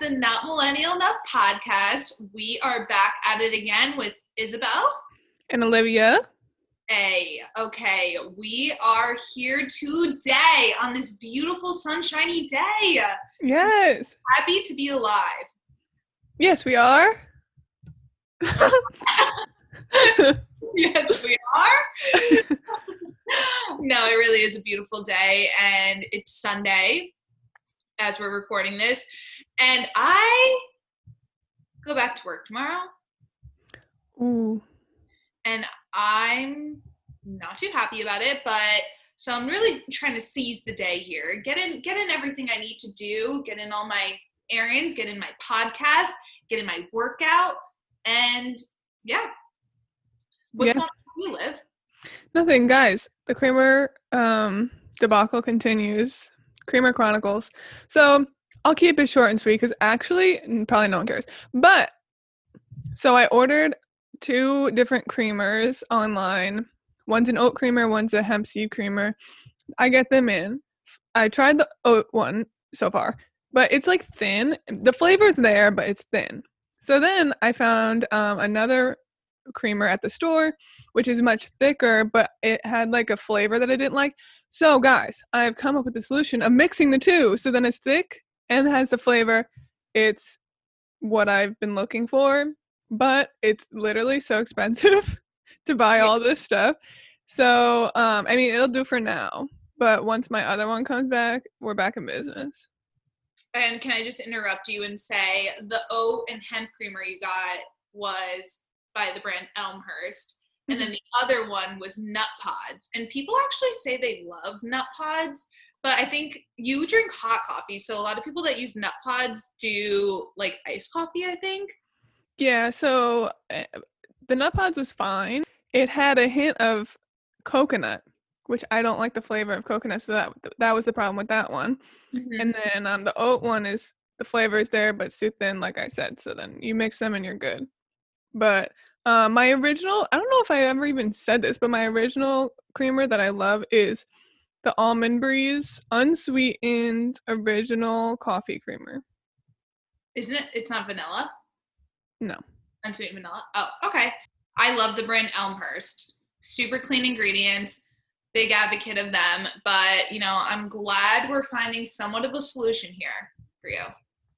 the Not Millennial Enough podcast. We are back at it again with Isabel and Olivia. Hey, okay, we are here today on this beautiful sunshiny day. Yes. Happy to be alive. Yes, we are. yes, we are. no, it really is a beautiful day, and it's Sunday as we're recording this. And I go back to work tomorrow. Ooh. And I'm not too happy about it, but so I'm really trying to seize the day here. Get in get in everything I need to do, get in all my errands, get in my podcast, get in my workout, and yeah. What's Yeah. on you, Liv? Nothing, guys. The creamer um, debacle continues. Creamer Chronicles. So I'll keep it short and sweet because actually, probably no one cares. But so I ordered two different creamers online. One's an oat creamer, one's a hemp seed creamer. I get them in. I tried the oat one so far, but it's like thin. The flavor's there, but it's thin. So then I found um, another creamer at the store, which is much thicker, but it had like a flavor that I didn't like. So, guys, I've come up with the solution of mixing the two. So then it's thick and has the flavor. It's what I've been looking for, but it's literally so expensive to buy all this stuff. So, um, I mean, it'll do for now. But once my other one comes back, we're back in business. And can I just interrupt you and say the oat and hemp creamer you got was by the brand Elmhurst. And then the other one was Nut Pods. And people actually say they love Nut Pods, but I think you drink hot coffee. So a lot of people that use Nut Pods do like iced coffee, I think. Yeah, so uh, the nut pods was fine. It had a hint of coconut, which I don't like the flavor of coconut, so that that was the problem with that one. And then um, the oat one is the flavor is there, but it's too thin, like I said. So then you mix them and you're good. But uh, my original, I don't know if I ever even said this, but my original creamer that I love is the Almond Breeze unsweetened original coffee creamer. Isn't it? It's not vanilla? No. Unsweetened vanilla. Oh, okay. I love the brand Elmhurst. Super clean ingredients. Big advocate of them. But, you know, I'm glad we're finding somewhat of a solution here for you.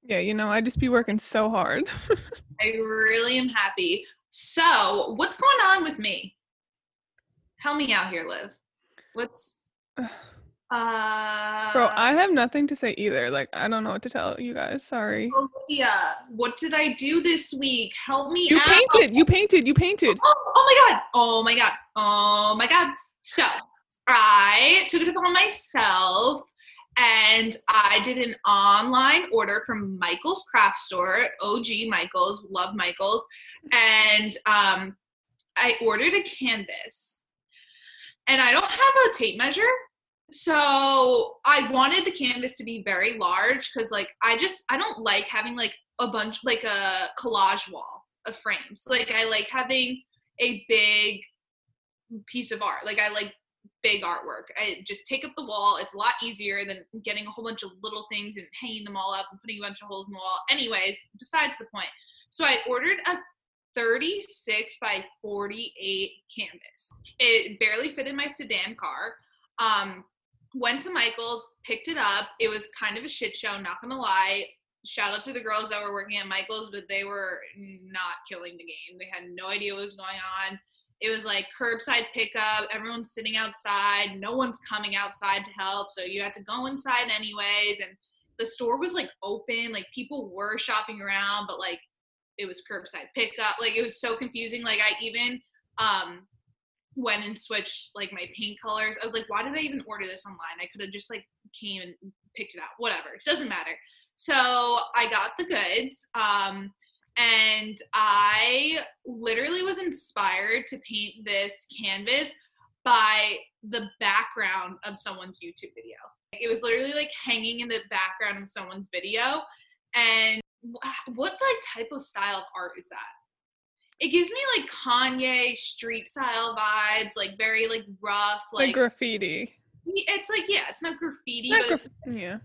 Yeah, you know, I just be working so hard. I really am happy. So, what's going on with me? Help me out here, Liv. What's uh Bro, I have nothing to say either. Like, I don't know what to tell you guys. Sorry. Olivia, what did I do this week? Help me You out. painted. You painted. You painted. Oh, oh my god. Oh my god. Oh my god. So I took it upon myself and I did an online order from Michael's craft store, OG Michael's, love Michael's. And um I ordered a canvas. And I don't have a tape measure. So I wanted the canvas to be very large because like I just I don't like having like a bunch like a collage wall of frames. Like I like having a big piece of art. Like I like big artwork. I just take up the wall. It's a lot easier than getting a whole bunch of little things and hanging them all up and putting a bunch of holes in the wall. Anyways, besides the point. So I ordered a 36 by 48 canvas. It barely fit in my sedan car. Um, went to Michael's, picked it up. It was kind of a shit show, not gonna lie. Shout out to the girls that were working at Michael's, but they were not killing the game. They had no idea what was going on. It was like curbside pickup. Everyone's sitting outside. No one's coming outside to help. So you had to go inside anyways. And the store was like open. Like people were shopping around, but like it was curbside pickup. Like it was so confusing. Like I even um went and switched like my paint colors. I was like, why did I even order this online? I could have just like came and picked it out. Whatever. It doesn't matter. So I got the goods. Um and I literally was inspired to paint this canvas by the background of someone's YouTube video. It was literally like hanging in the background of someone's video. And what like type of style of art is that? It gives me like Kanye street style vibes, like very like rough, Like like graffiti. it's like yeah, it's not graffiti, Not but yeah.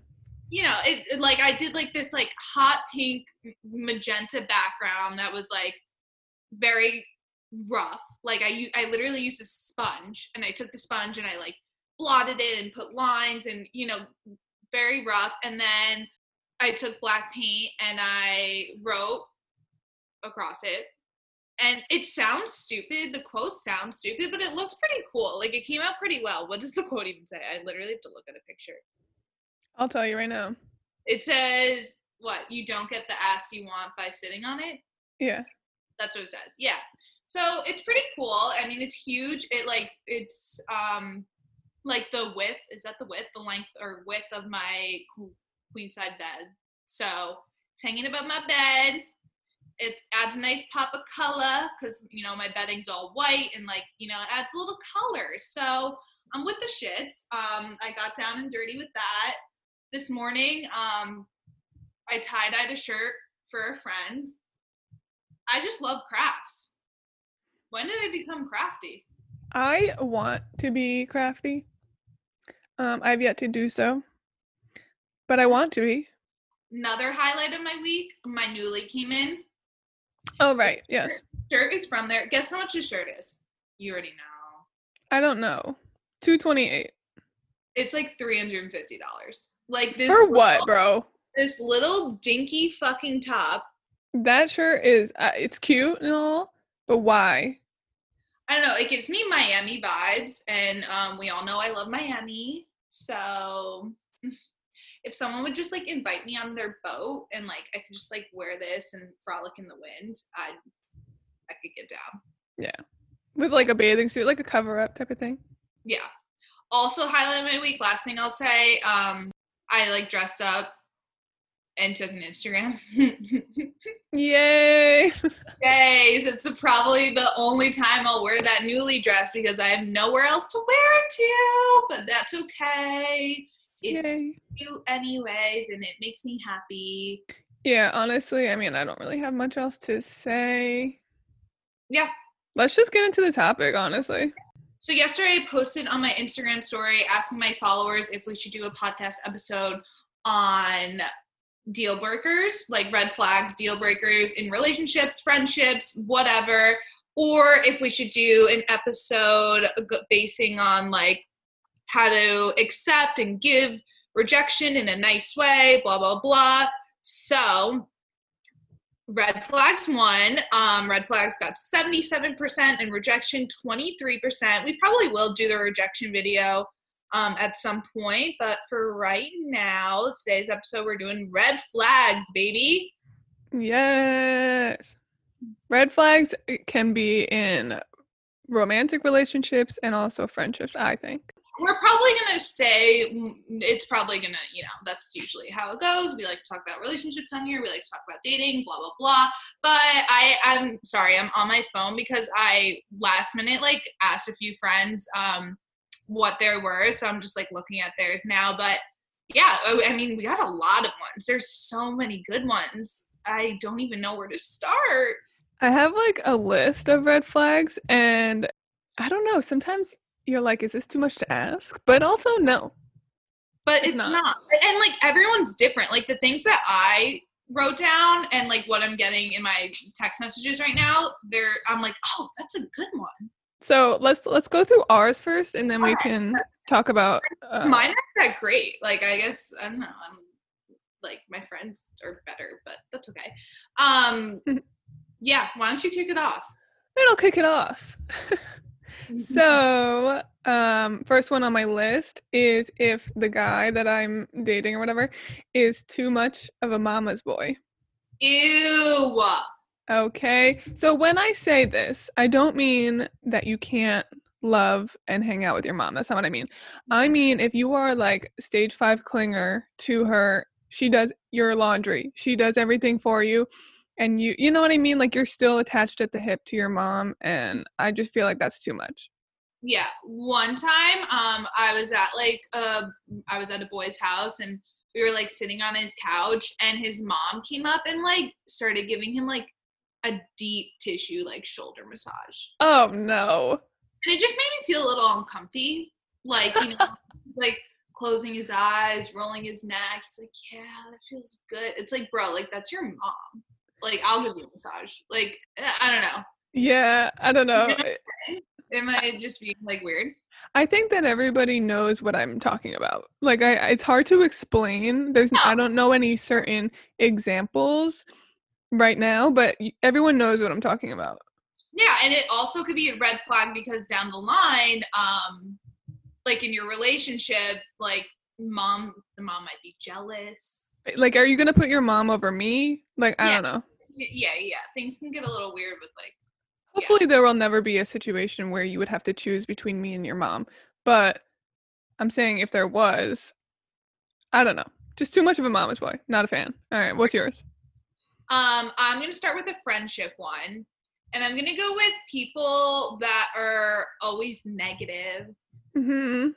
you know, it, it- like I did like this like hot pink magenta background that was like very rough. Like I I literally used a sponge and I took the sponge and I like blotted it and put lines and you know very rough and then I took black paint and I wrote across it. And it sounds stupid. The quote sounds stupid, but it looks pretty cool. Like it came out pretty well. What does the quote even say? I literally have to look at a picture. I'll tell you right now. It says, what? You don't get the ass you want by sitting on it? Yeah. That's what it says. Yeah. So it's pretty cool. I mean, it's huge. It like it's um like the width is that the width, the length or width of my queen side bed. So it's hanging above my bed. It adds a nice pop of color because you know my bedding's all white and like you know it adds a little color. So I'm with the shits. Um, I got down and dirty with that this morning. Um, I tie dyed a shirt for a friend. I just love crafts. When did I become crafty? I want to be crafty. Um, I've yet to do so, but I want to be. Another highlight of my week, my Nuuly came in. Oh, right. Yes. Shirt is from there. Guess how much this shirt is? You already know. I don't know. 228. It's like $350. Like this For what, little- bro? This little dinky fucking top. That shirt is, uh, it's cute and all, but why? I don't know. It gives me Miami vibes, and um, we all know I love Miami. So if someone would just like invite me on their boat and like I could just like wear this and frolic in the wind, I I could get down. Yeah. With like a bathing suit, like a cover up type of thing. Yeah. Also, highlight of my week. Last thing I'll say, um, I like dressed up and took an Instagram. Yay! Yay! It's probably the only time I'll wear that Nuuly dress because I have nowhere else to wear it to. But that's okay. It's Yay. You anyways, and it makes me happy. Yeah, honestly, I mean, I don't really have much else to say. Yeah. Let's just get into the topic, honestly. So yesterday I posted on my Instagram story asking my followers if we should do a podcast episode on deal breakers, like red flags, deal breakers in relationships, friendships, whatever, or if we should do an episode uh, basing on like how to accept and give rejection in a nice way, blah blah blah. So red flags won. Um, red flags got 77% and rejection 23%. We probably will do the rejection video um, at some point, but for right now, today's episode, we're doing red flags, baby. Yes. Red flags can be in romantic relationships and also friendships, I think. We're probably gonna say mm, it's probably gonna, you know, that's usually how it goes. We like to talk about relationships on here. We like to talk about dating, blah blah blah. But I, I'm sorry, I'm on my phone because I last minute like asked a few friends um what there were, so I'm just like looking at theirs now. But yeah, I I mean, we got a lot of ones. There's so many good ones. I don't even know where to start. I have like a list of red flags, and I don't know. Sometimes you're like, is this too much to ask? But also, no. but It's it's, not. not. and like everyone's different like the things that i wrote down and like what i'm getting in my text messages right now they're i'm like oh that's a good one So let's let's go through ours first, and then we Alright. can talk about. Uh, mine aren't that great like i guess i don't know i'm like my friends are better but that's okay um yeah why don't you kick it off I'll kick it off. So, um, first one on my list is if the guy that I'm dating or whatever is too much of a mama's boy. ew Okay. So when I say this, I don't mean that you can't love and hang out with your mom. That's not what I mean. I mean if you are like stage five clinger to her, she does your laundry, she does everything for you. And you you know what I mean? Like you're still attached at the hip to your mom and I just feel like that's too much. yeah one time um i was at like uh i was at a boy's house and we were like sitting on his couch and his mom came up and like started giving him like a deep tissue like shoulder massage Oh no. and it just made me feel a little uncomfy like you know like closing his eyes, rolling his neck. He's like, yeah, that feels good. It's like, bro, like that's your mom. Like, I'll give you a massage. Like, eh, I don't know. Yeah, I don't know. Am I just being like weird? I think that everybody knows what I'm talking about. Like I it's hard to explain. There's I don't know any certain examples right now, but everyone knows what I'm talking about. Yeah, and it also could be a red flag because down the line, um, like in your relationship, like mom, the mom might be jealous. Like, are you gonna put your mom over me? Like, I Yeah. don't know. Yeah, yeah. Things can get a little weird with like, Hopefully, there will never be a situation where you would have to choose between me and your mom. But I'm saying if there was, I don't know. Just too much of a mama's boy. Not a fan. All right, what's yours? um, I'm gonna start with a friendship one, and I'm gonna go with people that are always negative. hmm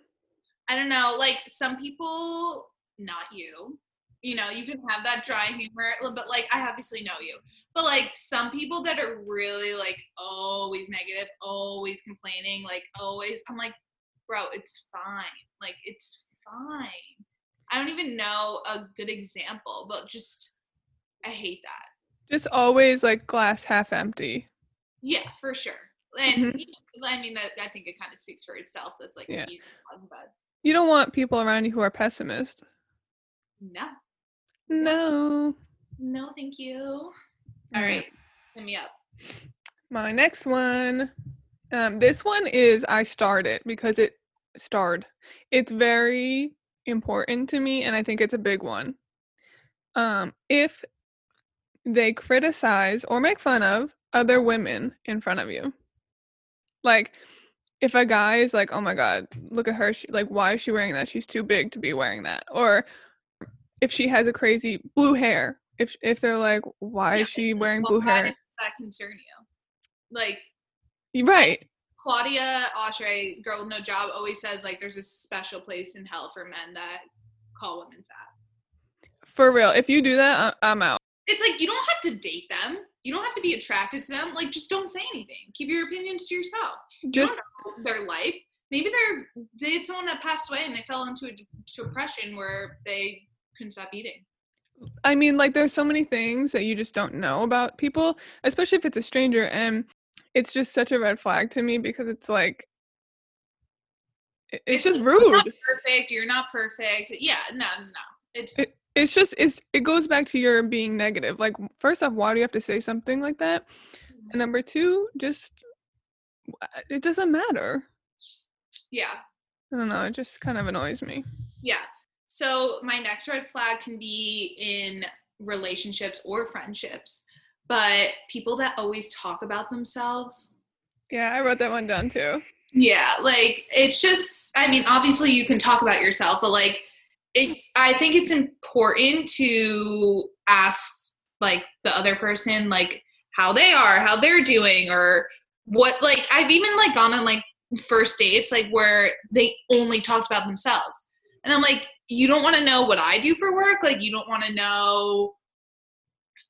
I don't know, like some people, not you. You know, you can have that dry humor, but like I obviously know you. But like some people that are really like always negative, always complaining, like always, I'm like, bro, it's fine. Like it's fine. I don't even know a good example, but just I hate that. Just always like glass half empty. Yeah, for sure. And Mhm. you know, I mean, that I think it kind of speaks for itself. That's like Yeah. easy, but You don't want people around you who are pessimist. no, No. no, thank you. All right, hit me up. My next one. Um, this one is I starred it because it starred. It's very important to me and I think it's a big one. Um, if they criticize or make fun of other women in front of you. Like if a guy is like, "Oh my god, look at her. She, like why is she wearing that? She's too big to be wearing that." Or if she has a crazy blue hair. If if they're like, "Why Yeah, is she wearing well, blue hair?" does that concern you? Like Right. Claudia Oshry, girl with no job, always says like there's a special place in hell for men that call women fat. For real. If you do that, I'm out. It's like you don't have to date them. You don't have to be attracted to them. Like just don't say anything. Keep your opinions to yourself. Just you don't know their life. Maybe they're they had someone that passed away and they fell into a depression where they couldn't stop eating. I mean, like, there's so many things that you just don't know about people, especially if it's a stranger. And it's just such a red flag to me because it's like, it- it's just It's rude. perfect. You're not perfect. Yeah, no, no, no. It's It- It's just, it's, it goes back to your being negative. Like, first off, why do you have to say something like that? And mm-hmm. number two, just, it doesn't matter. yeah, I don't know. It just kind of annoys me. yeah. So my next red flag can be in relationships or friendships, but people that always talk about themselves. Yeah, I wrote that one down too. Yeah, like it's just I mean, obviously you can talk about yourself, but like it I think it's important to ask like the other person like how they are, how they're doing or what like I've even like gone on like first dates like where they only talked about themselves. And I'm like, you don't want to know what I do for work, like you don't want to know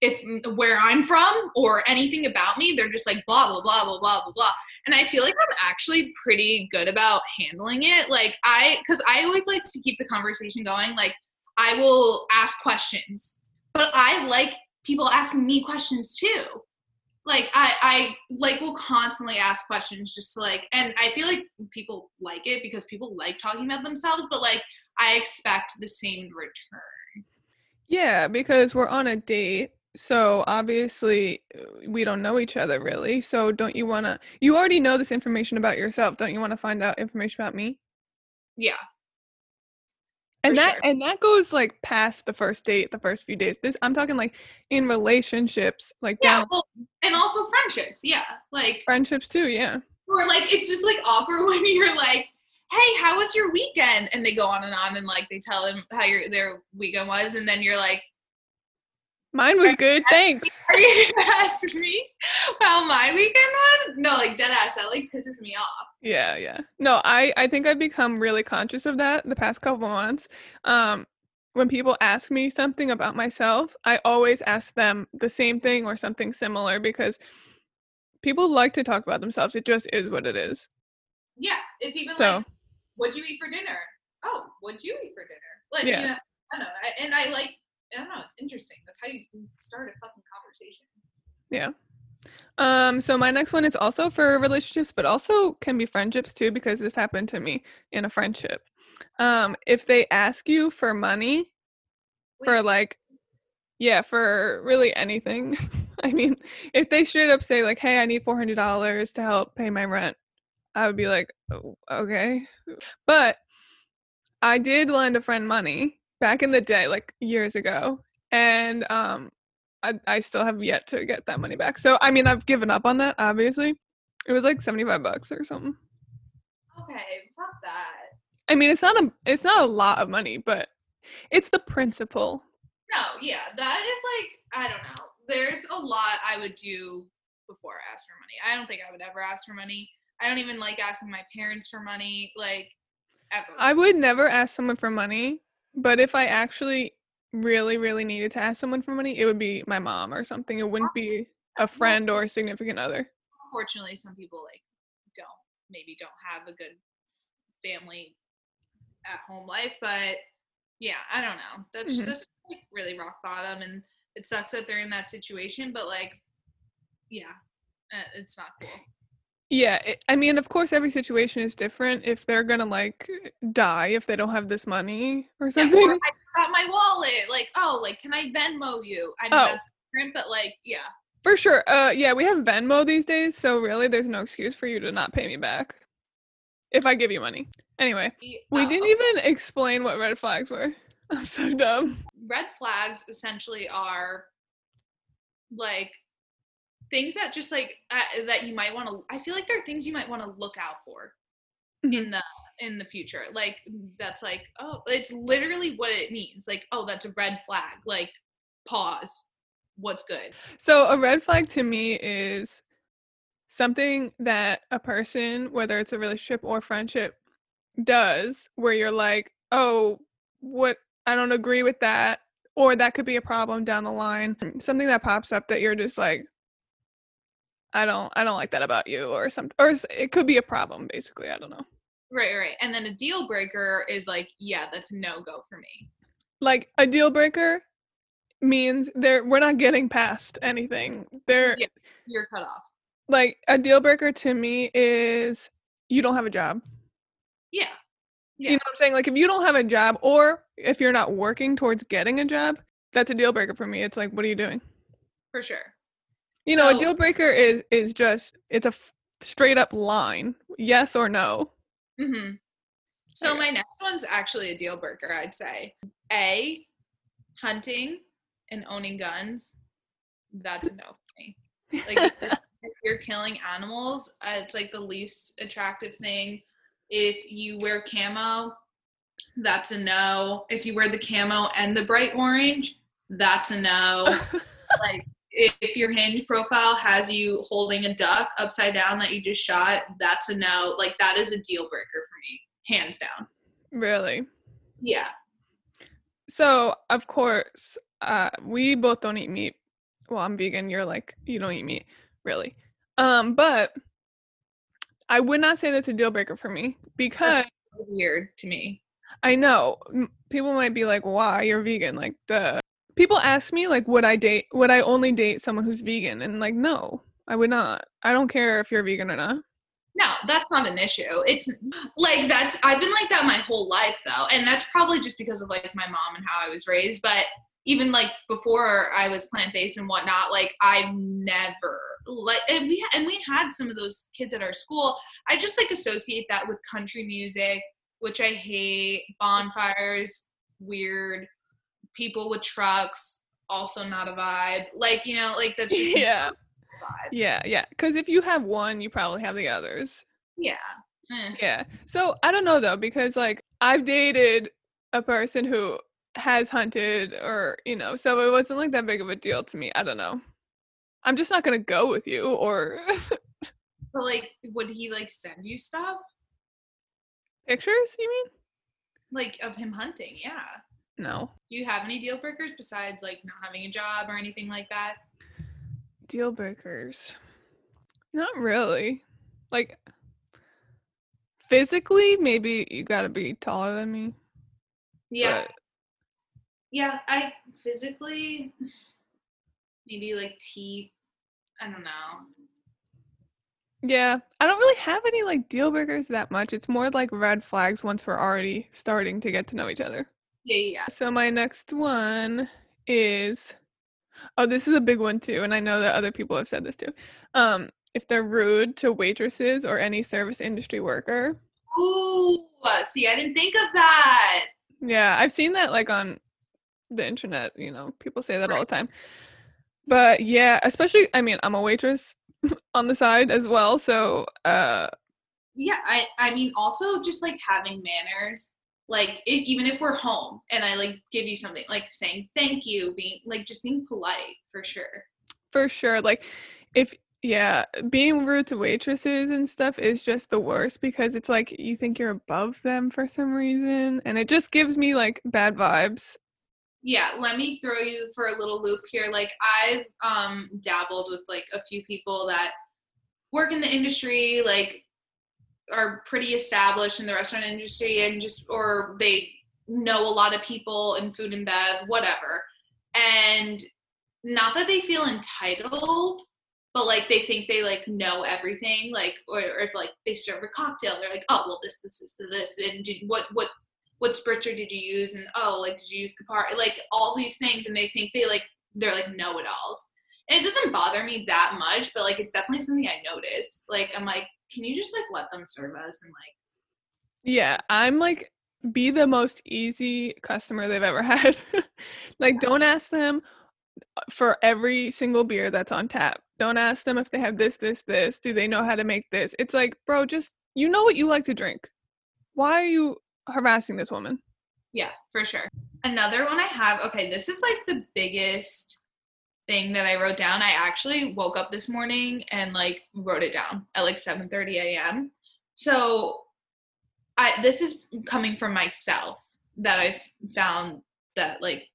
if mm, where I'm from or anything about me. They're just like blah blah blah blah blah blah blah. And I feel like I'm actually pretty good about handling it. Like I cuz I always like to keep the conversation going. Like I will ask questions. But I like people asking me questions too. Like I I like will constantly ask questions just to like and I feel like people like it because people like talking about themselves, but like I expect the same return. Yeah, because we're on a date. So obviously uh, we don't know each other really. So don't you want to You already know this information about yourself. Don't you want to find out information about me? Yeah. And that sure. and that goes like past the first date, the first few days. This I'm talking like in relationships, like Yeah, down well, and also friendships. Yeah, like friendships too, yeah. or like it's just like awkward when you're like, "Hey, how was your weekend?" And they go on and on and like they tell them how your their weekend was, and then you're like, Mine was good, thanks. "Are you gonna ask me how my weekend was?" No, like dead ass. That like pisses me off. Yeah, yeah. No, I I think I've become really conscious of that the past couple months. Um when people ask me something about myself, I always ask them the same thing or something similar because people like to talk about themselves. It just is what it is. Yeah, it's even So- like, "What'd you eat for dinner?" oh, what'd you eat for dinner? Like, Yeah. you know, I don't know. I, and I like, I don't know. It's interesting. That's how you start a fucking conversation. Yeah. Um, so my next one is also for relationships, but also can be friendships too, because this happened to me in a friendship. Um, if they ask you for money for like yeah, for really anything. I mean, if they straight up say like, "Hey, I need four hundred dollars to help pay my rent," I would be like, "Oh, "Okay," but I did lend a friend money back in the day, like years ago, and um, I I still have yet to get that money back. So I mean, I've given up on that. Obviously, it was like seventy five bucks or something. Okay, fuck that. I mean, it's not a it's not a lot of money, but it's the principle. No, yeah, that is like I don't know. There's a lot I would do before I ask for money. I don't think I would ever ask for money. I don't even like asking my parents for money, like ever. I would never ask someone for money, but if I actually really, really needed to ask someone for money, it would be my mom or something. It wouldn't be a friend or a significant other. Unfortunately, some people like don't maybe don't have a good family at home life, but yeah, I don't know. That's Mhm. that's like really rock bottom, and it sucks that they're in that situation. But like, yeah, uh, it's not cool. Yeah, it, I mean, of course, every situation is different. If they're gonna like die if they don't have this money or Yeah, something, or I forgot my wallet. Like, oh, like can I Venmo you? I mean, Oh. that's different, but like, yeah, for sure. Uh, yeah, we have Venmo these days, so really, there's no excuse for you to not pay me back if I give you money. Anyway, we Oh, didn't even explain what red flags were. I'm so dumb. red flags essentially are like things that just like uh, that you might want to i feel like there are things you might want to look out for Mhm. in the in the future like that's like oh it's literally what it means like oh that's a red flag like pause what's good So a red flag to me is something that a person, whether it's a relationship or friendship, does where you're like, "Oh, what I don't agree with that." Or that could be a problem down the line. Something that pops up that you're just like I don't I don't like that about you or something or it could be a problem basically, I don't know. right right and then a deal breaker is like yeah that's no go for me Like a deal breaker means there we're not getting past anything. There Yeah. you're cut off like a deal breaker to me is you don't have a job. yeah You know what I'm saying? Like if you don't have a job or if you're not working towards getting a job, that's a deal breaker for me. It's like what are you doing? for sure You know, a deal breaker is is just it's a f- straight up line. Yes or no. Mm-hmm. So Okay. my next one's actually a deal breaker, I'd say. A, hunting and owning guns. That's a no for me. Like if, if you're killing animals, uh, it's like the least attractive thing. If you wear camo, that's a no. If you wear the camo and the bright orange, that's a no. like if, your hinge profile has you holding a duck upside down that you just shot, that's a no. Like that is a deal breaker for me, hands down. really? Yeah. So, of course, uh we both don't eat meat. Well, I'm vegan, you're like you don't eat meat, really. Um, but I would not say that's a deal breaker for me because Weird to me. I know people might be like, "Why you're vegan?" Like, the people ask me like, "Would I date? Would I only date someone who's vegan?" And like, no, I would not. I don't care if you're vegan or not. No, that's not an issue. It's like that's I've been like that my whole life though. And that's probably just because of like my mom and how I was raised. But even like before I was plant based and whatnot, like I've never like and we and we had some of those kids at our school. I just like associate that with country music, which I hate, bonfires, weird, people with trucks, also not a vibe. Like, you know, like that's just yeah, vibe. yeah, yeah. Because if you have one, you probably have the others. Yeah. Eh. Yeah. So I don't know though, because like I've dated a person who has hunted or, you know, so it wasn't like that big of a deal to me. I don't know. I'm just not going to go with you or But like, would he like send you stuff pictures, you mean? like of him hunting? Yeah. No. Do you have any deal breakers besides like not having a job or anything like that? Deal breakers. Not really. Like physically, maybe you gotta be taller than me. Yeah, but- yeah. I physically maybe like T. I don't know. Yeah, I don't really have any like deal breakers that much. It's more like red flags once we're already starting to get to know each other. Yeah, yeah. So my next one is oh, this is a big one too, and I know that other people have said this too. Um, if they're rude to waitresses or any service industry worker. Ooh, see, I didn't think of that. Yeah, I've seen that like on the internet, you know, people say that all the time. But yeah, especially I mean, I'm a waitress on the side as well, so uh Yeah, I I mean also just like having manners. Like if, even if we're home and I like give you something, like saying thank you, being like just being polite for sure. for sure like if yeah, being rude to waitresses and stuff is just the worst because it's like you think you're above them for some reason and it just gives me like bad vibes. Yeah, let me throw you for a little loop here. Like I've um dabbled with like a few people that work in the industry, like are pretty established in the restaurant industry and just or they know a lot of people in food and bev, whatever. And not that they feel entitled, but like they think they like know everything. Like or, or if like they serve a cocktail, they're like, oh well this, this, this, this and did what what what spritzer did you use and oh like did you use Campari like all these things and they think they like they're like know-it-alls and it doesn't bother me that much but like it's definitely something i notice like i'm like can you just like let them serve us and like Yeah, I'm like be the most easy customer they've ever had. like don't ask them uh, for every single beer that's on tap. Don't ask them if they have this this this. Do they know how to make this? It's like, bro, just you know what you like to drink. Why are you harassing this woman? yeah for sure another one i have okay this is like the biggest thing that i wrote down i actually woke up this morning and like wrote it down at like 7 30 a.m so i this is coming from myself that i've found that like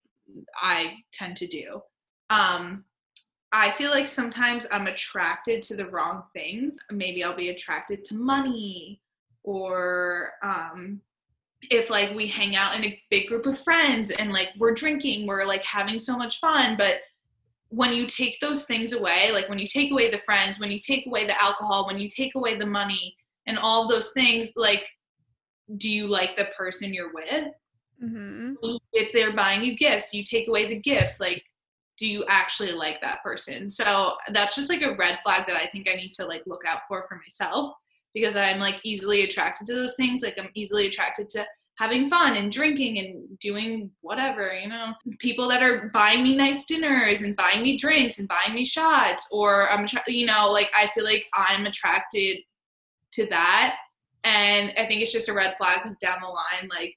i tend to do. Um i feel like sometimes i'm attracted to the wrong things. Maybe i'll be attracted to money or um if like we hang out in a big group of friends and like we're drinking we're like having so much fun but when you take those things away like when you take away the friends when you take away the alcohol when you take away the money and all those things like do you like the person you're with Mm-hmm. if they're buying you gifts you take away the gifts like do you actually like that person so that's just like a red flag that i think i need to like look out for for myself because i'm like easily attracted to those things like i'm easily attracted to having fun and drinking and doing whatever you know? People that are buying me nice dinners and buying me drinks and buying me shots or i'm you know like i feel like i'm attracted to that. And i think it's just a red flag because down the line like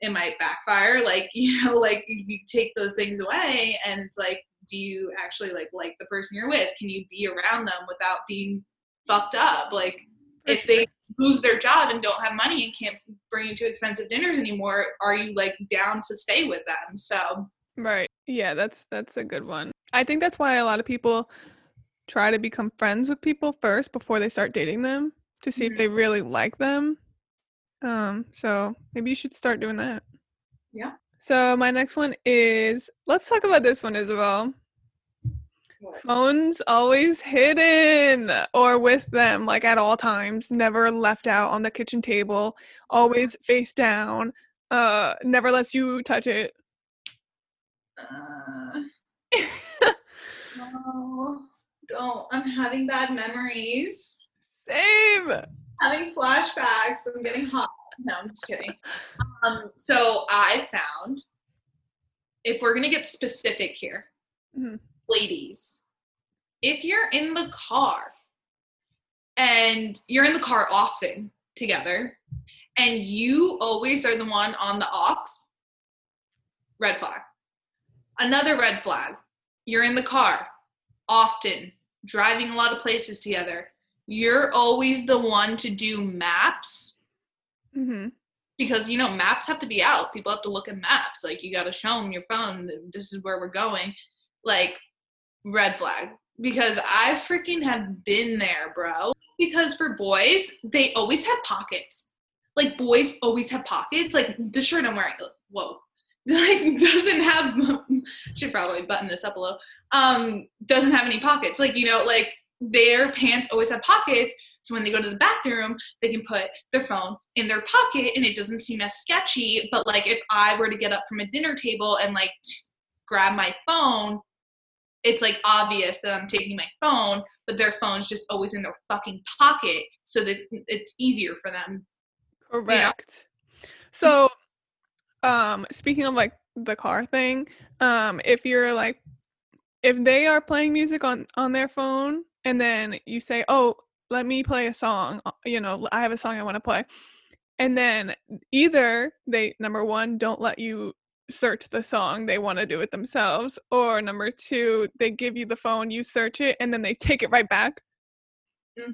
it might backfire. Like you know like you take those things away and it's like do you actually like like the person you're with? Can you be around them without being fucked up? Like if they lose their job and don't have money and can't bring you to expensive dinners anymore are you like down to stay with them so Right. Yeah, that's that's a good one. I think that's why a lot of people try to become friends with people first before they start dating them to see Mhm. if they really like them. Um, so maybe you should start doing that. Yeah. So my next one is let's talk about this one, Isabel. Phones always hidden or with them, like at all times, never left out on the kitchen table, always face down, uh, never lets you touch it. uh, no don't i'm having bad memories Same. having flashbacks. I'm getting hot. No, I'm just kidding. Um, so I found if we're gonna get specific here, Mhm. Ladies, if you're in the car and you're in the car often together and you always are the one on the aux, red flag. Another red flag. You're in the car often, driving a lot of places together. You're always the one to do maps hmm because you know maps have to be out. People have to look at maps. Like you got to show them your phone. This is where we're going. Like red flag because I freaking have been there, bro. Because for boys, they always have pockets. like boys always have pockets. Like the shirt I'm wearing, whoa, like doesn't have should probably button this up a little. Um, doesn't have any pockets. Like, you know, like their pants always have pockets. So when they go to the bathroom, they can put their phone in their pocket and it doesn't seem as sketchy. But like if I were to get up from a dinner table and like grab my phone, it's like obvious that I'm taking my phone, but their phone's just always in their fucking pocket so that it's easier for them. Correct. So um speaking of like the car thing, um if you're like if they are playing music on on their phone and then you say, "Oh, let me play a song," uh, you know, I have a song I want to play. And then either they number 1 don't let you search the song, they want to do it themselves, or number 2, they give you the phone, you search it and then they take it right back.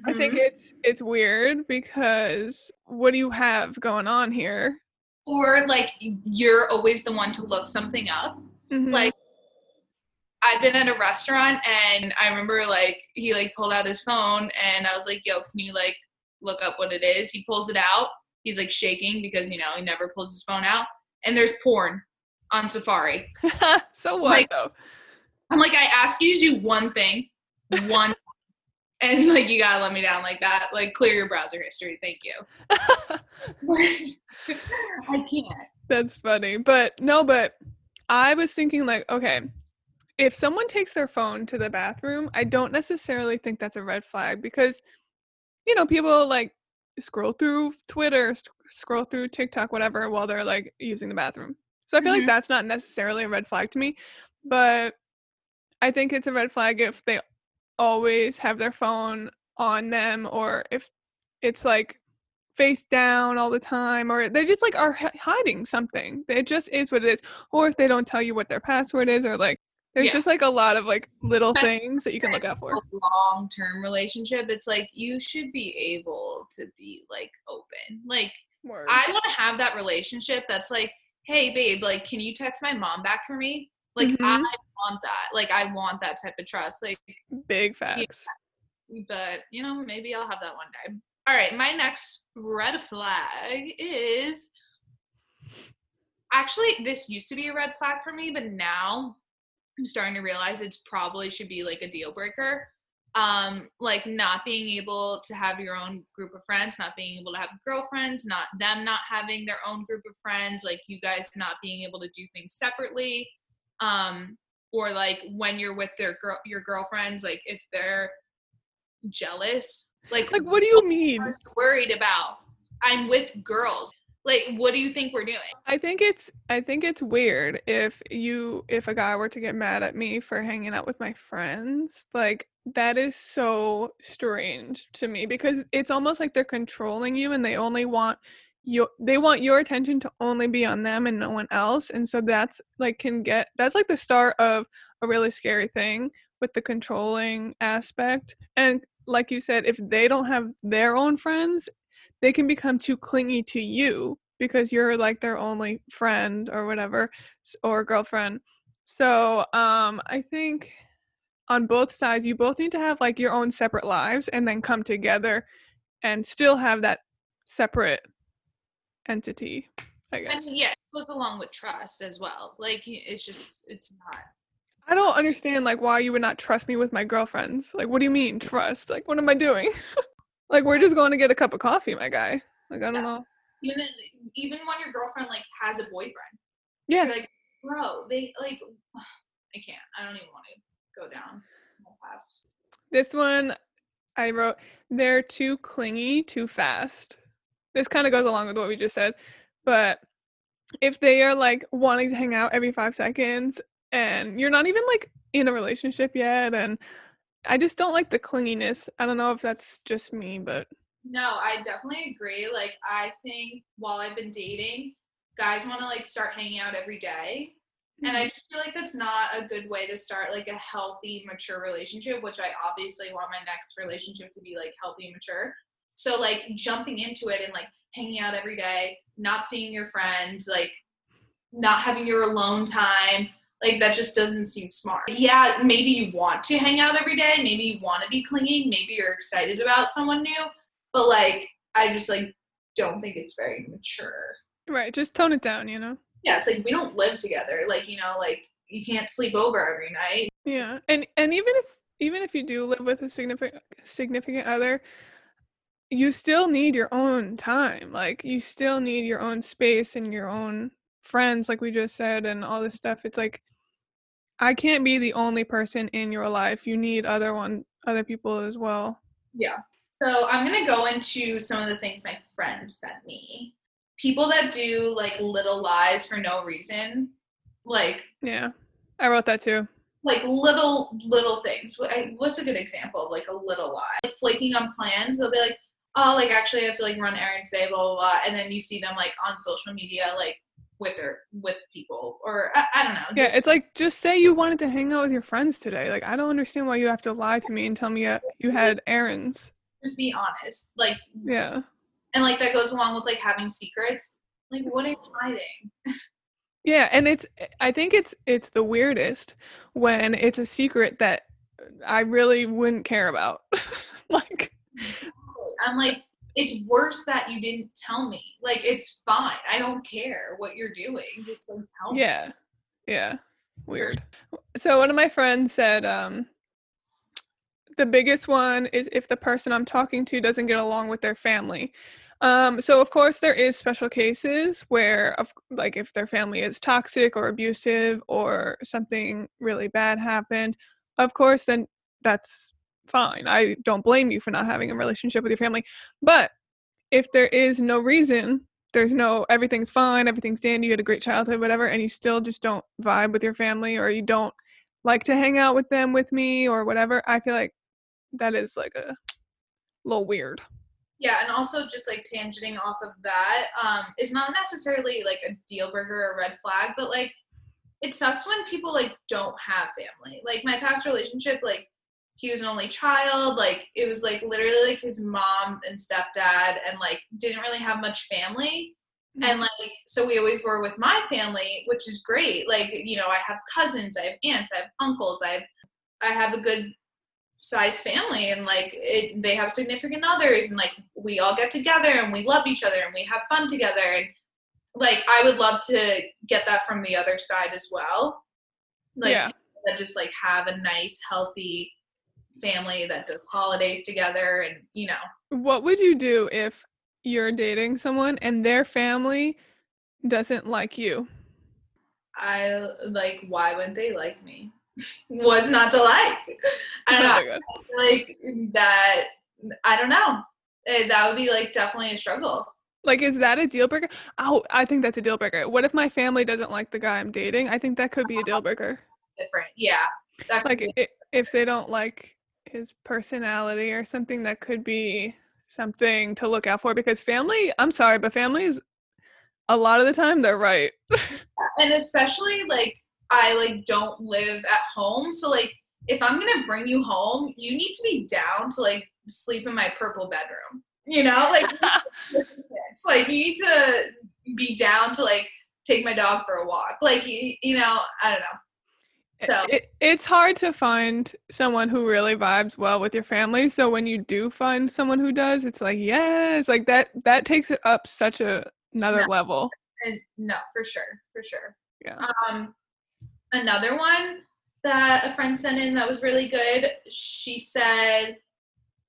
I think Mhm. it's it's weird because what do you have going on here? Or like you're always the one to look something up. Mhm. Like I've been at a restaurant and I remember like he like pulled out his phone and I was like, "Yo, can you like look up what it is?" He pulls it out. He's like shaking because you know he never pulls his phone out. And there's porn on Safari. so what like- though? I'm like, I asked you to do one thing, one, and like you gotta let me down like that. Like clear your browser history. Thank you. I can't. That's funny. But no, but I was thinking like, okay, if someone takes their phone to the bathroom, I don't necessarily think that's a red flag because you know, people like scroll through Twitter, sc- scroll through TikTok, whatever, while they're like using the bathroom. So I feel Mhm. like that's not necessarily a red flag to me, but I think it's a red flag if they always have their phone on them or if it's like face down all the time or they just like are hi- hiding something. It just is what it is. Or if they don't tell you what their password is or like there's Yeah. just like a lot of like little But- things that you can look out for. A long term relationship, it's like you should be able to be like open. Like Word. I want to have that relationship that's like, hey babe, like can you text my mom back for me? Like I Mhm. want that. Like I want that type of trust. Like Big facts. but you know, maybe I'll have that one day. All right, my next red flag is actually this used to be a red flag for me, but now I'm starting to realize it's probably should be like a deal breaker. Um, like not being able to have your own group of friends, not being able to have girlfriends, not them not having their own group of friends, like you guys not being able to do things separately. Um, or like when you're with their girl your girlfriends, like if they're jealous, like Like what do you mean? worried about? I'm with girls. Like, what do you think we're doing? I think it's I think it's weird if you if a guy were to get mad at me for hanging out with my friends. Like that is so strange to me because it's almost like they're controlling you and they only want your they want your attention to only be on them and no one else. And so that's like can get that's like the start of a really scary thing with the controlling aspect. And like you said, if they don't have their own friends, they can become too clingy to you because you're like their only friend or whatever or girlfriend. So, um I think on both sides you both need to have like your own separate lives and then come together and still have that separate entity, I I guess. mean, yeah, it goes along with trust as well. Like, it's just, it's not. I don't understand like why you would not trust me with my girlfriends. Like what do you mean trust? Like what am I doing? like we're just going to get a cup of coffee, my guy. Like I don't Yeah. know. Even even when your girlfriend like has a boyfriend, Yeah. like, bro, they like, I can't. I don't even want to go down path. This one I wrote, they're too clingy too fast. This kind of goes along with what we just said. But if they are like wanting to hang out every five seconds and you're not even like in a relationship yet, and I just don't like the clinginess. I don't know if that's just me, but No, I definitely agree. Like, I think while I've been dating, guys want to like start hanging out every day. And I mm-hmm. just feel like that's not a good way to start like a healthy, mature relationship, which I obviously want my next relationship to be like healthy and mature. So like jumping into it and like hanging out every day, not seeing your friends, like not having your alone time, like that just doesn't seem smart. Yeah, maybe you want to hang out every day, maybe you want to be clinging, maybe you're excited about someone new, but like I just like don't think it's very mature. Right. Just tone it down, you know? Yeah, it's like we don't live together. Like, you know, like you can't sleep over every night. Yeah. And and even if even if you do live with a significant significant other, you still need your own time. Like you still need your own space and your own friends, like we just said, and all this stuff. It's like I can't be the only person in your life. You need other one other people as well. Yeah. So I'm gonna go into some of the things my friends sent me. People that do like little lies for no reason, like Yeah. I wrote that too. like little little things. What's a good example of like a little lie? Like flaking on plans. They'll be like, "Oh, like actually, I have to like run errands today." Blah blah blah. And then you see them like on social media, like with their with people, or I, I don't know. Yeah, it's like just say you wanted to hang out with your friends today. Like I don't understand why you have to lie to me and tell me uh, you had errands. just be honest. Like, Yeah. and like that goes along with like having secrets. Like, what are you hiding? Yeah, and it's I think it's it's the weirdest when it's a secret that I really wouldn't care about. like I'm like, it's worse that you didn't tell me. Like, it's fine. I don't care what you're doing. Just like tell me. yeah. Yeah. Weird. So one of my friends said um the biggest one is if the person I'm talking to doesn't get along with their family. Um, so of course there is special cases where of like if their family is toxic or abusive or something really bad happened, of course then that's fine. I don't blame you for not having a relationship with your family. But if there is no reason, there's no everything's fine, everything's dandy, you had a great childhood, whatever, and you still just don't vibe with your family or you don't like to hang out with them with me or whatever, I feel like that is like a little weird. Yeah, and also just like tangenting off of that, um, is not necessarily like a deal breaker or red flag, but like it sucks when people like don't have family. Like my past relationship, like he was an only child, like it was like literally like his mom and stepdad and like didn't really have much family. Mm-hmm. And like so we always were with my family, which is great. Like, you know, I have cousins, I have aunts, I have uncles, I have I have a good sized family and like it, they have significant others and like we all get together and we love each other and we have fun together and like I would love to get that from the other side as well. Like Yeah. that just like have a nice healthy family that does holidays together and you know What would you do if you're dating someone and their family doesn't like you? I like why wouldn't they like me? Was not to like. I don't know. Like that I don't know. Eh, That would be like definitely a struggle. Like, is that a deal breaker? Oh, I think that's a deal breaker. What if my family doesn't like the guy I'm dating? I think that could be a deal breaker. Different. Yeah. Like, if they don't like his personality or something, that could be something to look out for because family, I'm sorry, but families, a lot of the time, they're right. and especially like I like don't live at home. So like if I'm gonna bring you home, you need to be down to like sleep in my purple bedroom. You know, like it's like you need to be down to like take my dog for a walk. Like you, you know, I don't know. So- it, it's hard to find someone who really vibes well with your family. So when you do find someone who does, it's like, yes, like that, that takes it up such a another Yeah. level. And no, for sure, for sure. Yeah. Um, another one that a friend sent in that was really good. She said,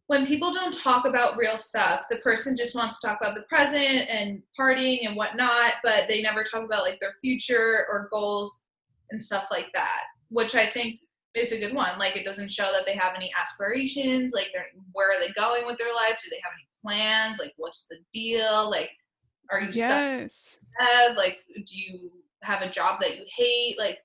when people don't talk about real stuff, the person just wants to talk about the present and partying and whatnot, but they never talk about like their future or goals and stuff like that, which I think is a good one. Like it doesn't show that they have any aspirations. Like they're where are they going with their life? Do they have any plans? Like what's the deal? Like are you stuck Yes. have? Like, do you have a job that you hate? Like,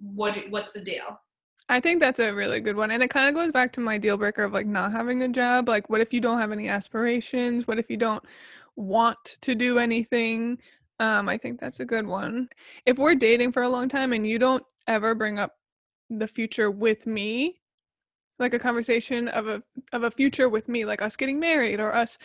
what what's the deal? I think that's a really good one. And it kind of goes back to my deal breaker of like not having a job. Like, what if you don't have any aspirations? What if you don't want to do anything? Um, I think that's a good one. If we're dating for a long time and you don't ever bring up the future with me, like a conversation of a of a future with me, like us getting married or us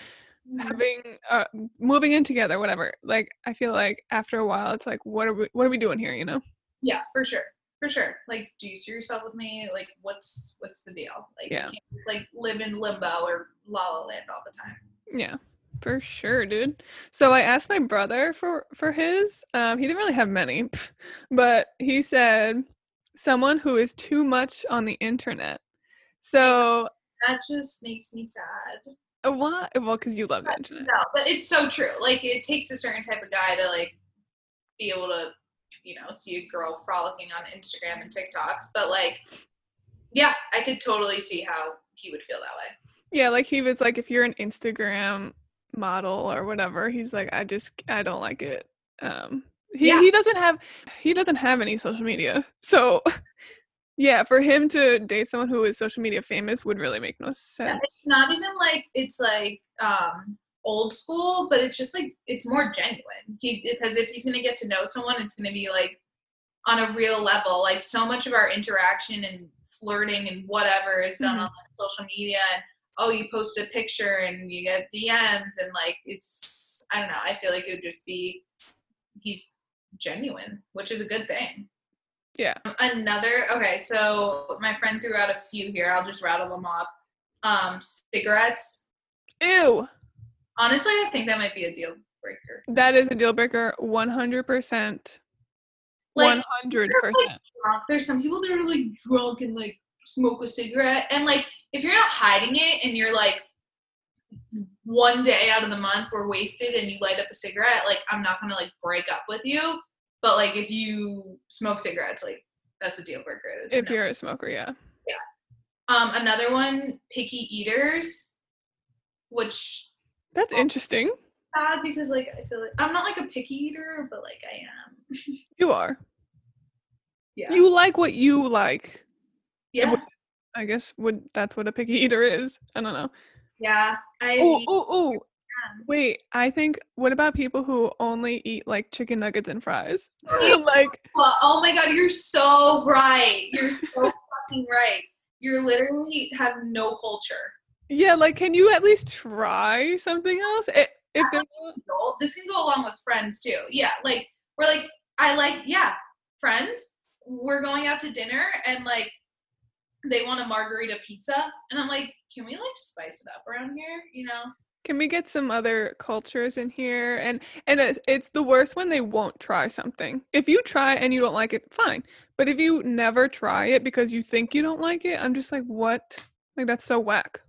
having uh moving in together, whatever. Like I feel like after a while it's like what are we what are we doing here, you know? Yeah, for sure, for sure. Like, do you see yourself with me? Like, what's what's the deal? Like, Yeah. can't like live in limbo or la la land all the time. Yeah. For sure, dude. So I asked my brother for for his. Um, he didn't really have many, but he said someone who is too much on the internet. So That just makes me sad. uh, why? Well, because you love the internet. No, but it's so true. Like it takes a certain type of guy to like be able to, you know, see a girl frolicking on Instagram and TikToks. But like, yeah, I could totally see how he would feel that way. Yeah, like he was like, if you're an Instagram model or whatever, he's like, I just I don't like it. Um, he Yeah. he doesn't have he doesn't have any social media, so yeah, for him to date someone who is social media famous would really make no Yeah, sense. It's not even like it's like um old school, but it's just like it's more genuine. He because if he's gonna get to know someone, it's gonna be like on a real level. Like so much of our interaction and flirting and whatever is done on like, social media and oh you post a picture and you get DMs and like it's I don't know, I feel like it would just be he's genuine, which is a good thing. Yeah. Another okay, so my friend threw out a few here. I'll just rattle them off. Um, cigarettes. Ew, Honestly, I think that might be a deal breaker. that is a deal breaker, one hundred percent. Like One hundred you're, like, percent. There's some people that are like drunk and like smoke a cigarette, and like if you're not hiding it and you're like one day out of the month we're wasted and you light up a cigarette, like I'm not gonna like break up with you. But like if you smoke cigarettes, like that's a deal breaker. If no. you're a smoker, yeah. Yeah. Um, another one, picky eaters, which That's Oh. interesting. bad because like I feel like I'm not like a picky eater, but like I am. You are. Yeah. You like what you like. yeah. would- I guess would that's what a picky eater is. I don't know. Yeah. I Oh, eat- oh, oh. Yeah. Wait, I think what about people who only eat like chicken nuggets and fries? like Well, oh my god, you're so right. You're so fucking right. You're literally have no culture. yeah, like can you at least try something else? I- If they're Adult- This can go along with friends too. Yeah, like we're like I like yeah, friends. We're going out to dinner and like they want a margarita pizza and I'm like, can we like spice it up around here? You know? can we get some other cultures in here? And and it's, it's the worst when they won't try something. If you try and you don't like it, fine. But if you never try it because you think you don't like it, I'm just like, what? Like that's so whack.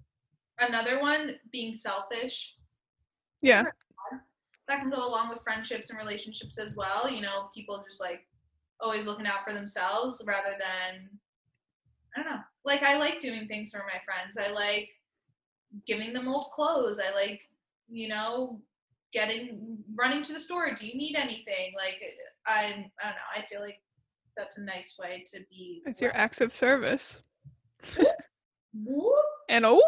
Another one being selfish. Yeah. that can go along with friendships and relationships as well. You know, people just like always looking out for themselves rather than I don't know. Like I like doing things for my friends. I like giving them old clothes. I like, you know, getting running to the store. Do you need anything? Like I I don't know. I feel like that's a nice way to be. It's your acts of service. And oh,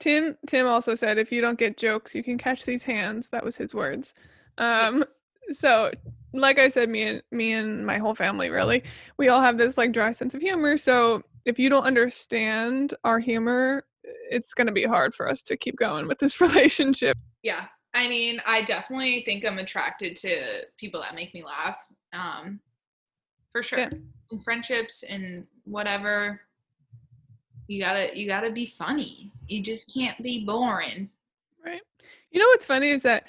Tim Tim also said if you don't get jokes, you can catch these hands. That was his words. Um so like I said me and me and my whole family really, we all have this like dry sense of humor. So if you don't understand our humor, it's going to be hard for us to keep going with this relationship. Yeah. I mean, I definitely think I'm attracted to people that make me laugh. Um, for sure. Yeah. In friendships and whatever, you gotta you gotta be funny. You just can't be boring. Right. You know what's funny is that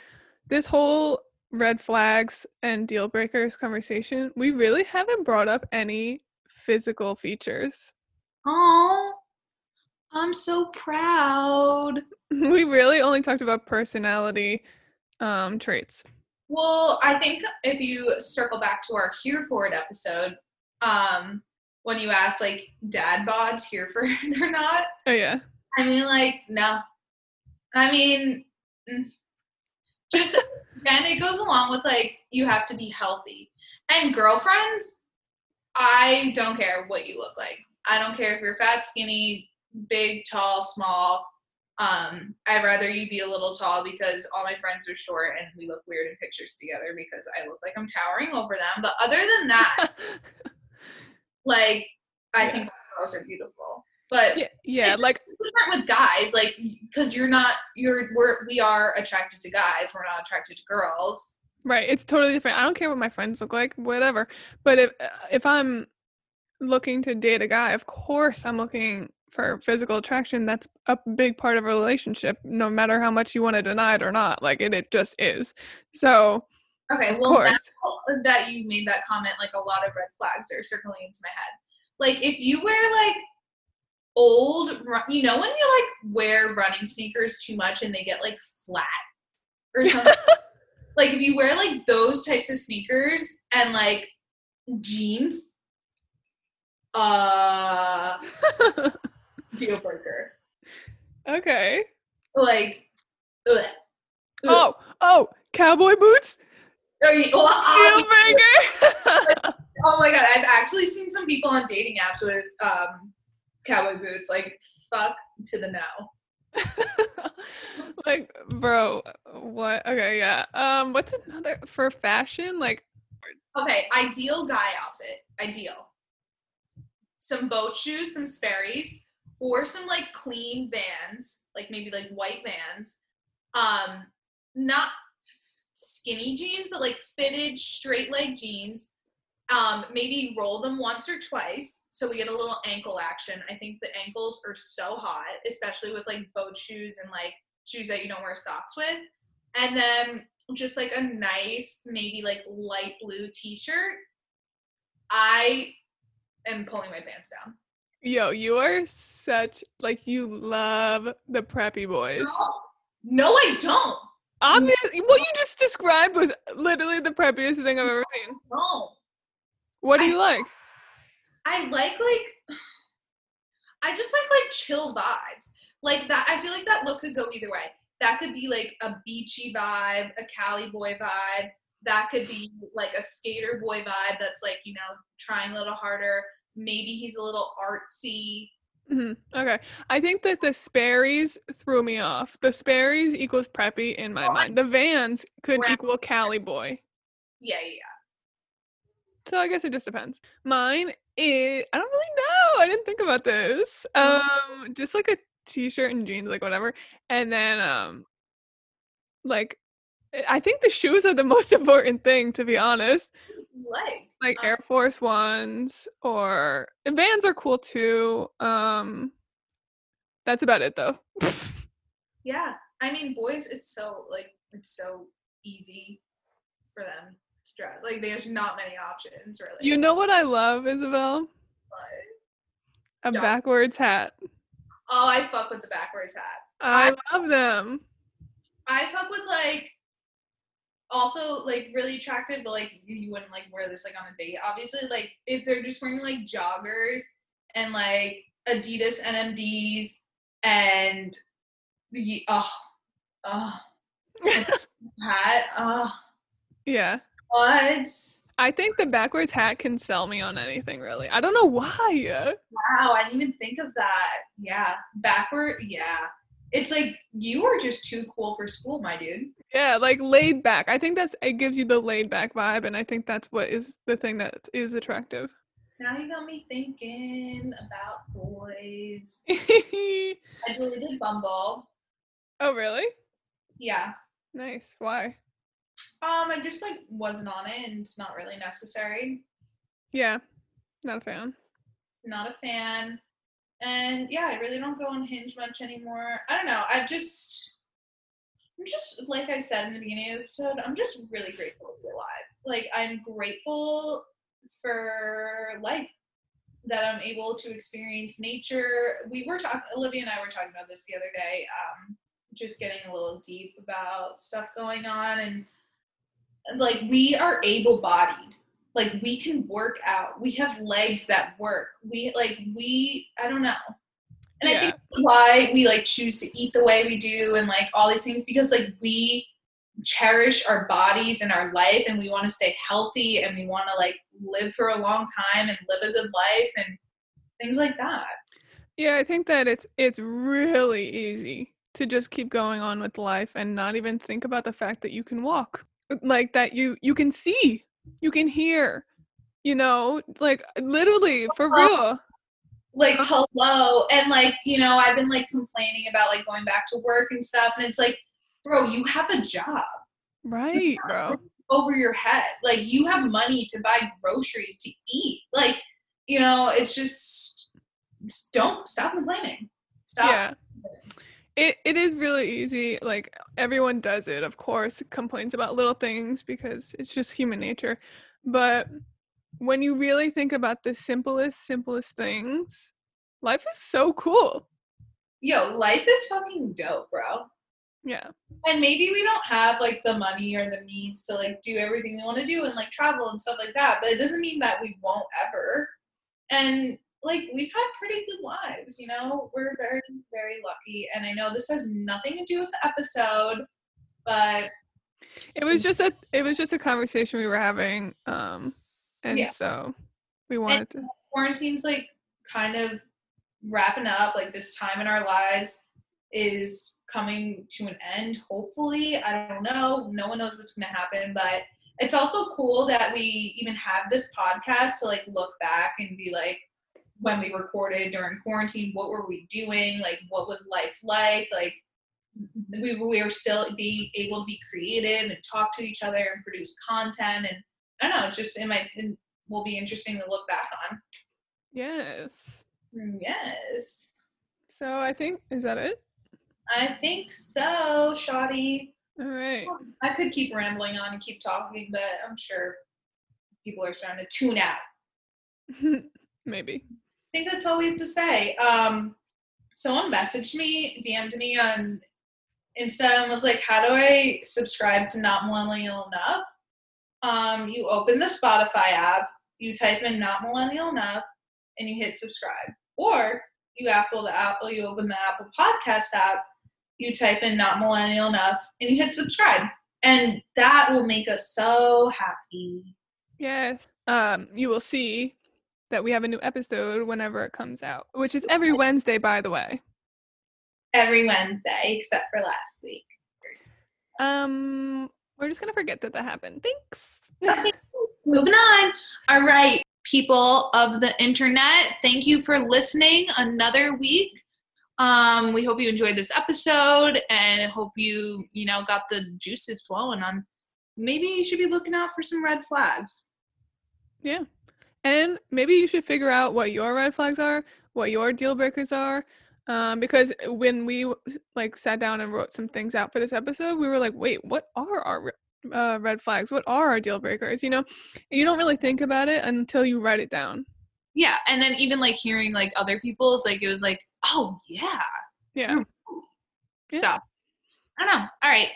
this whole red flags and deal breakers conversation, we really haven't brought up any physical features. Oh, I'm so proud. we really only talked about personality um traits. Well, I think if you circle back to our here for it episode, um, when you asked like dad bods here for it or not, Oh yeah. I mean, like, no. I mean, mm. just then it goes along with like you have to be healthy. And girlfriends, I don't care what you look like. I don't care if you're fat, skinny, big, tall, small. Um, I'd rather you be a little tall because all my friends are short and we look weird in pictures together because I look like I'm towering over them. But other than that, like I Yeah. think girls are beautiful. But yeah, yeah, like different with guys, like because you're not you're we're we are attracted to guys, we're not attracted to girls. right, it's totally different. I don't care what my friends look like, whatever. But if uh, if I'm looking to date a guy, of course I'm looking for physical attraction, that's a big part of a relationship, no matter how much you want to deny it or not. Like it, it just is. So, Okay, well, now course. Uh, that you made that comment, like a lot of red flags are circling into my head. Like if you wear like old, you know, when you like wear running sneakers too much and they get like flat or something. like if you wear like those types of sneakers and like jeans, uh, deal breaker. okay. Like, ugh. Oh, oh, cowboy boots? Well, Deal breaker. Oh my god, I've actually seen some people on dating apps with um cowboy boots. Like fuck to the no. like, bro, what? Okay, yeah. Um, what's another for fashion? Like, Okay, ideal guy outfit. Ideal. Some boat shoes, some Sperry's, or some like clean Vans, like maybe like white Vans. Um, not skinny jeans, but like fitted straight leg jeans. Um, maybe roll them once or twice so we get a little ankle action. I think the ankles are so hot, especially with like boat shoes and like shoes that you don't wear socks with. And then just like a nice, maybe like light blue t-shirt. I am pulling my pants down. yo, you are such like you love the preppy boys. No, no, I don't. Obviously, what you just described was literally the preppiest thing I've ever seen. No. What do I- you like? I like like I just like like chill vibes. Like that I feel like that look could go either way. That could be like a beachy vibe, a Cali boy vibe. That could be like a skater boy vibe that's like, you know, trying a little harder. Maybe he's a little artsy. hmm Okay, I think that the Sperry's threw me off. The Sperry's equals preppy in my Oh, mind. The Vans could equal Cali boy. Yeah, yeah, yeah. So I guess it just depends. Mine is I don't really know. I didn't think about this. Um just like a t-shirt and jeans like whatever. And then um like I- I think the shoes are the most important thing to be honest. Like. Like Um, Air Force Ones or Vans are cool too. Um that's about it though. Yeah. I mean boys it's so like it's so easy for them to dress. Like there's not many options really. you know what I love, Isabel? But- A backwards hat. Oh, I fuck with the backwards hat. I love them. I fuck with like also like really attractive, but like you, you wouldn't like wear this like on a date. Obviously, like if they're just wearing like joggers and like Adidas NMDs and the oh oh hat oh yeah. what I think the backwards hat can sell me on anything really. I don't know why. wow I didn't even think of that yeah backward yeah it's like you are just too cool for school my dude Yeah, like laid back. I think that's it gives you the laid back vibe and I think that's what is the thing that is attractive. now you got me thinking about boys I deleted Bumble. Oh really? Yeah. Nice. Why? Um, I just like wasn't on it and it's not really necessary. Yeah. Not a fan. Not a fan. And yeah, I really don't go on Hinge much anymore. I don't know. I've just I'm just like I said in the beginning of the episode, I'm just really grateful to be alive. Like I'm grateful for life that I'm able to experience nature. We were talking Olivia and I were talking about this the other day. Um just getting a little deep about stuff going on and and, like we are able bodied like we can work out. We have legs that work. We like we i don't know. And i think why we like choose to eat the way we do and like all these things because like we cherish our bodies and our life and we want to stay healthy and we want to like live for a long time and live a good life and things like that. Yeah, I think that it's it's really easy to just keep going on with life and not even think about the fact that you can walk. Like that you you can see, you can hear. You know, like literally for real. like uh-huh. hello and like you know i've been like complaining about like going back to work and stuff and it's like bro you have a job Right, bro. over your head. Like you have money to buy groceries to eat. Like, you know, it's just don't stop complaining. Stop. Yeah. It it is really easy. Like everyone does it, of course, complains about little things because it's just human nature. But when you really think about the simplest, simplest things, life is so cool. Yo, life is fucking dope, bro. Yeah. And maybe we don't have like the money or the means to like do everything we want to do and like travel and stuff like that. But it doesn't mean that we won't ever. And like we've had pretty good lives, you know. We're very, very lucky. And I know this has nothing to do with the episode, but It was just a it was just a conversation we were having. Um and Yeah. so we wanted to quarantine's like kind of wrapping up like this time in our lives is coming to an end hopefully i don't know no one knows what's going to happen but it's also cool that we even have this podcast to like look back and be like when we recorded during quarantine what were we doing like what was life like like mm-hmm. we, we were still being able to be creative and talk to each other and produce content and i don't know it's just it might it will be interesting to look back on Yes. Yes. So I think is that it? I think so, Shoddy. All right. I could keep rambling on and keep talking, but I'm sure people are starting to tune out. Maybe. Think that's all we have to say. Um, someone messaged me, DM'd me on Insta and was like, How do I subscribe to Not Millennial Enough? Um, you open the Spotify app, you type in Not Millennial Enough, and you hit subscribe. Or you Apple the Apple, you open the Apple Podcast app, you type in Not Millennial Enough, and you hit subscribe. And that will make us so happy. Yes. Um, you will see that we have a new episode whenever it comes out, which is every Wednesday, by the way. Every Wednesday, except for last week. Um, we're just gonna forget that that happened. Thanks. Okay, moving on. All right, people of the internet, thank you for listening another week. Um, we hope you enjoyed this episode and hope you, you know, got the juices flowing on maybe you should be looking out for some red flags. Yeah. And maybe you should figure out what your red flags are, what your deal breakers are. Um, because when we like sat down and wrote some things out for this episode, we were like, wait, what are our uh, red flags? What are our deal breakers? You know, you don't really think about it until you write it down. Yeah, and then even like hearing like other people's, like it was like, oh yeah. Yeah. Yeah. So I don't know. All right.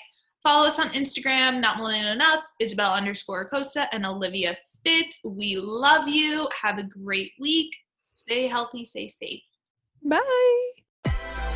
Follow us on Instagram, not millennial enough, Isabel underscore Acosta and Olivia Fitz. We love you. Have a great week. Stay healthy, stay safe. Bye.